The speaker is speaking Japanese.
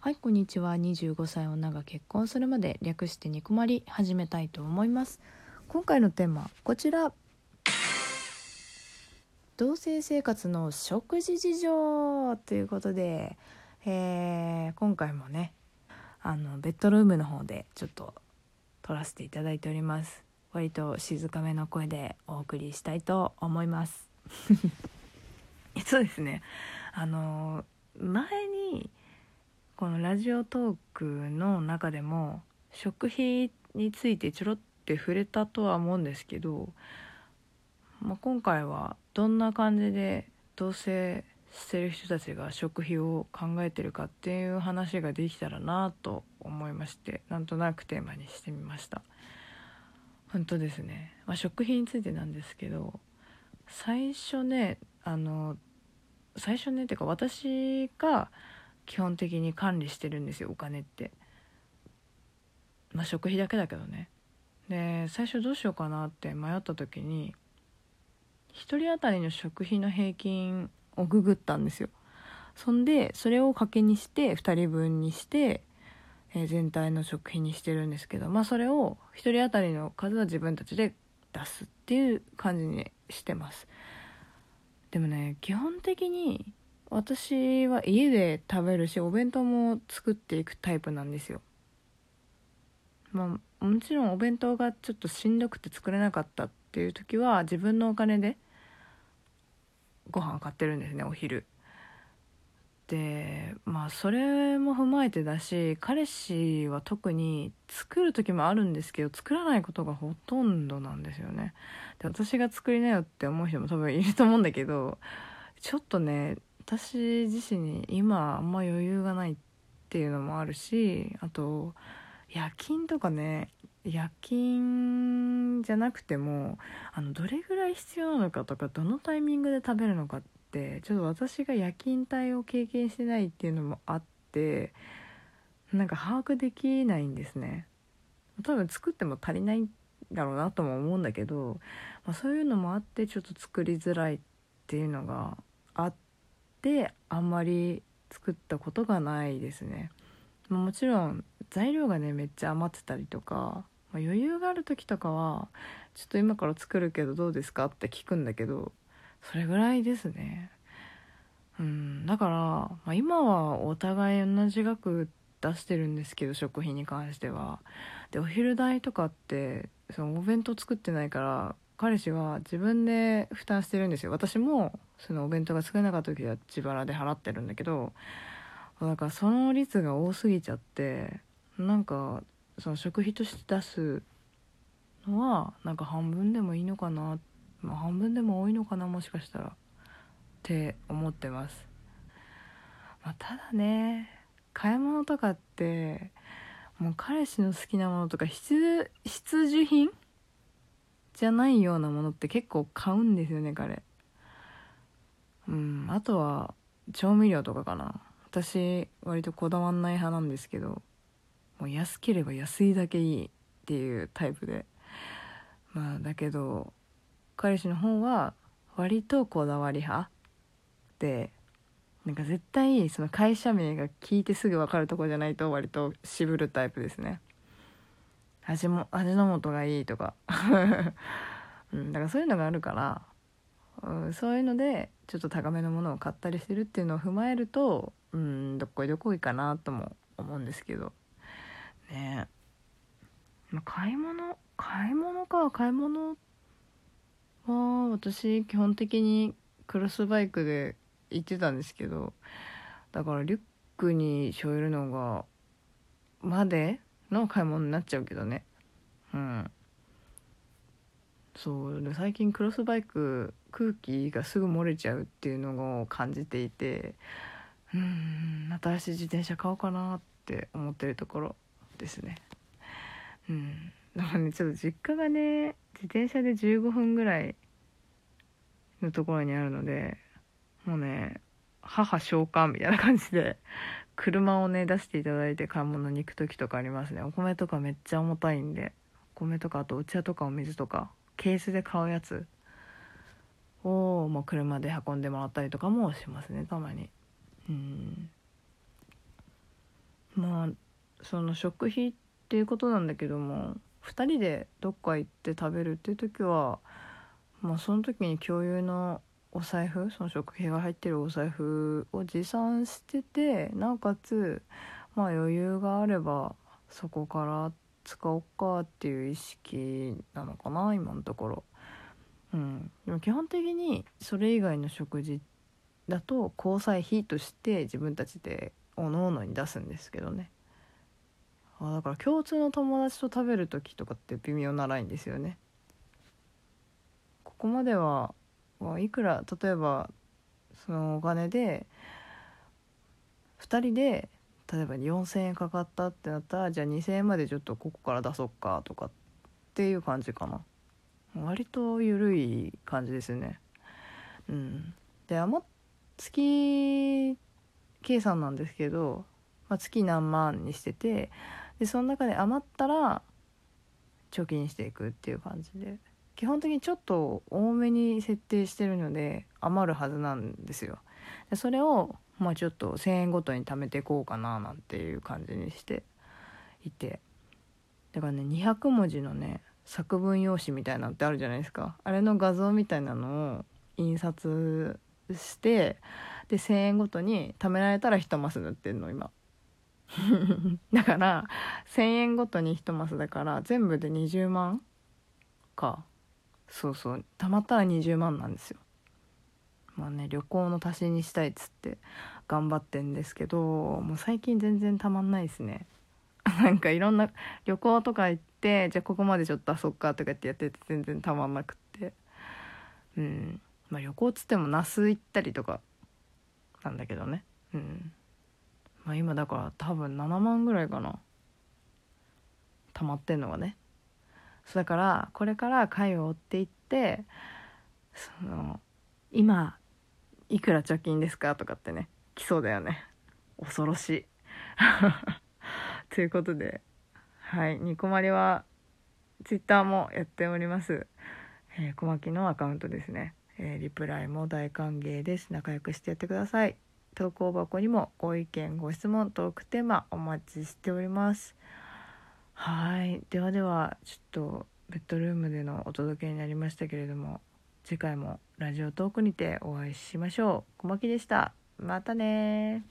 はいこんにちは。25歳女が結婚するまで略してニコマリ始めたいと思います。今回のテーマこちら。同性生活の食事事情ということで、えー今回もねあのベッドルームの方でちょっと撮らせていただいております。割と静かめの声でお送りしたいと思います。そうですね。あの前このラジオトークの中でも食費についてちょろって触れたとは思うんですけど、まあ、今回はどんな感じで同棲してる人たちが食費を考えてるかっていう話ができたらなと思いましてなんとなくテーマにしてみました。本当ですね、まあ、食費についてなんですけど最初ねあの最初ねっていうか私が基本的に管理してるんですよお金って。まあ食費だけだけどね。で最初どうしようかなって迷った時に1人当たりの食費の平均をググったんですよ。そんでそれを掛けにして2人分にして、えー全体の食費にしてるんですけどまあそれを1人当たりの数は自分たちで出すっていう感じにしてます。でもね基本的に私は家で食べるしお弁当も作っていくタイプなんですよ。まあもちろんお弁当がちょっとしんどくて作れなかったっていう時は自分のお金でご飯買ってるんですねお昼。でまあそれも踏まえてだし彼氏は特に作る時もあるんですけど作らないことがほとんどなんですよね。で私が作りなよって思う人も多分いると思うんだけどちょっとね私自身に今あんま余裕がないっていうのもあるしあと夜勤とかね夜勤じゃなくてもあのどれぐらい必要なのかとかどのタイミングで食べるのかってちょっと私が夜勤帯を経験してないっていうのもあってなんか把握できないんですね。多分作っても足りないんだろうなとも思うんだけど、まあ、そういうのもあってちょっと作りづらいっていうのがあってあんまり作ったことがないですね、もちろん材料がねめっちゃ余ってたりとか、まあ余裕がある時とかは「ちょっと今から作るけどどうですか?」って聞くんだけどそれぐらいですねうんだから、まあ、今はお互い同じ額出してるんですけど食費に関してはでお昼代とかってそのお弁当作ってないから彼氏は自分で負担してるんですよ。私もそのお弁当が作れなかった時は自腹で払ってるんだけどだからその率が多すぎちゃってなんかその食費として出すのはなんか半分でもいいのかな、まあ、半分でも多いのかなもしかしたら。って思ってます、まあ、ただね買い物とかってもう彼氏の好きなものとか必必需品じゃないようなものって結構買うんですよね彼。うんあとは調味料とかかな。私割とこだわんない派なんですけどもう安ければ安いだけいいっていうタイプで。まあだけど彼氏の方は割とこだわり派でなんか絶対その会社名が聞いてすぐ分かるとこじゃないと割と渋るタイプですね。味も味の素がいいとか、うん、だからそういうのがあるから、うん、そういうのでちょっと高めのものを買ったりしてるっていうのを踏まえるとうんどっこいどっこいかなとも思うんですけど。ね。まあ買い物買い物か。買い物は私基本的にクロスバイクで行ってたんですけど。だからリュックに背負えるのがまでの買い物になっちゃうけどね。うん。そう。で最近クロスバイク空気がすぐ漏れちゃうっていうのを感じていてうん。新しい自転車買おうかなって思ってるところですね。うん。だからねちょっと実家がね自転車で15分ぐらいのところにあるのでもうね母召喚みたいな感じで車をね出していただいて買い物に行く時とかありますね。お米とかめっちゃ重たいんで。お米とかあとお茶とかお水とか。ケースで買うやつ。をもう車で運んでもらったりとかもしますね。たまに。うん。まあその食費っていうことなんだけども2人でどっか行って食べるっていう時はまあその時に共有のお財布その食費が入ってるお財布を持参しててなおかつまあ余裕があればそこから使おうかっていう意識なのかな今のところ。うん、でも基本的にそれ以外の食事だと交際費として自分たちでおのおのに出すんですけどね。あだから共通の友達と食べる時とかって微妙なラインですよね。ここまではいくら例えばそのお金で2人で例えば4,000円かかったってなったらじゃあ2,000円までちょっとここから出そっかとかっていう感じかな。割と緩い感じですよね。うん。で余月計算なんですけど、まあ、月何万にしててでその中で余ったら貯金していくっていう感じで。基本的にちょっと多めに設定してるので余るはずなんですよ。でそれをまあちょっと1,000円ごとに貯めていこうかななんていう感じにしていて。だからね200文字のね作文用紙みたいなのってあるじゃないですか。あれの画像みたいなのを印刷してで1,000円ごとに貯められたら1マス塗ってんの今。だから1,000円ごとに1マスだから全部で20万か。そうそう。たまったら20万なんですよ。まあね旅行の足しにしたいっつって頑張ってんですけどもう最近全然たまんないですね。なんかいろんな旅行とか行ってじゃあここまでちょっと遊っかとかってやってて全然たまんなくって。うん。まあ旅行っつっても那須行ったりとかなんだけどね。うん。まあ今だから多分7万ぐらいかな。溜まってんのがね。だからこれから回を追っていってその今いくら貯金ですかとかってね来そうだよね。恐ろしい。ということではいニコマリはツイッターもやっております、えー、小牧のアカウントですね。えー、リプライも大歓迎です。仲良くしてやってください。投稿箱にもご意見ご質問トークテーマお待ちしております。はい。ではではちょっとベッドルームでのお届けになりましたけれども次回もラジオトークにてお会いしましょう。小牧でした。またね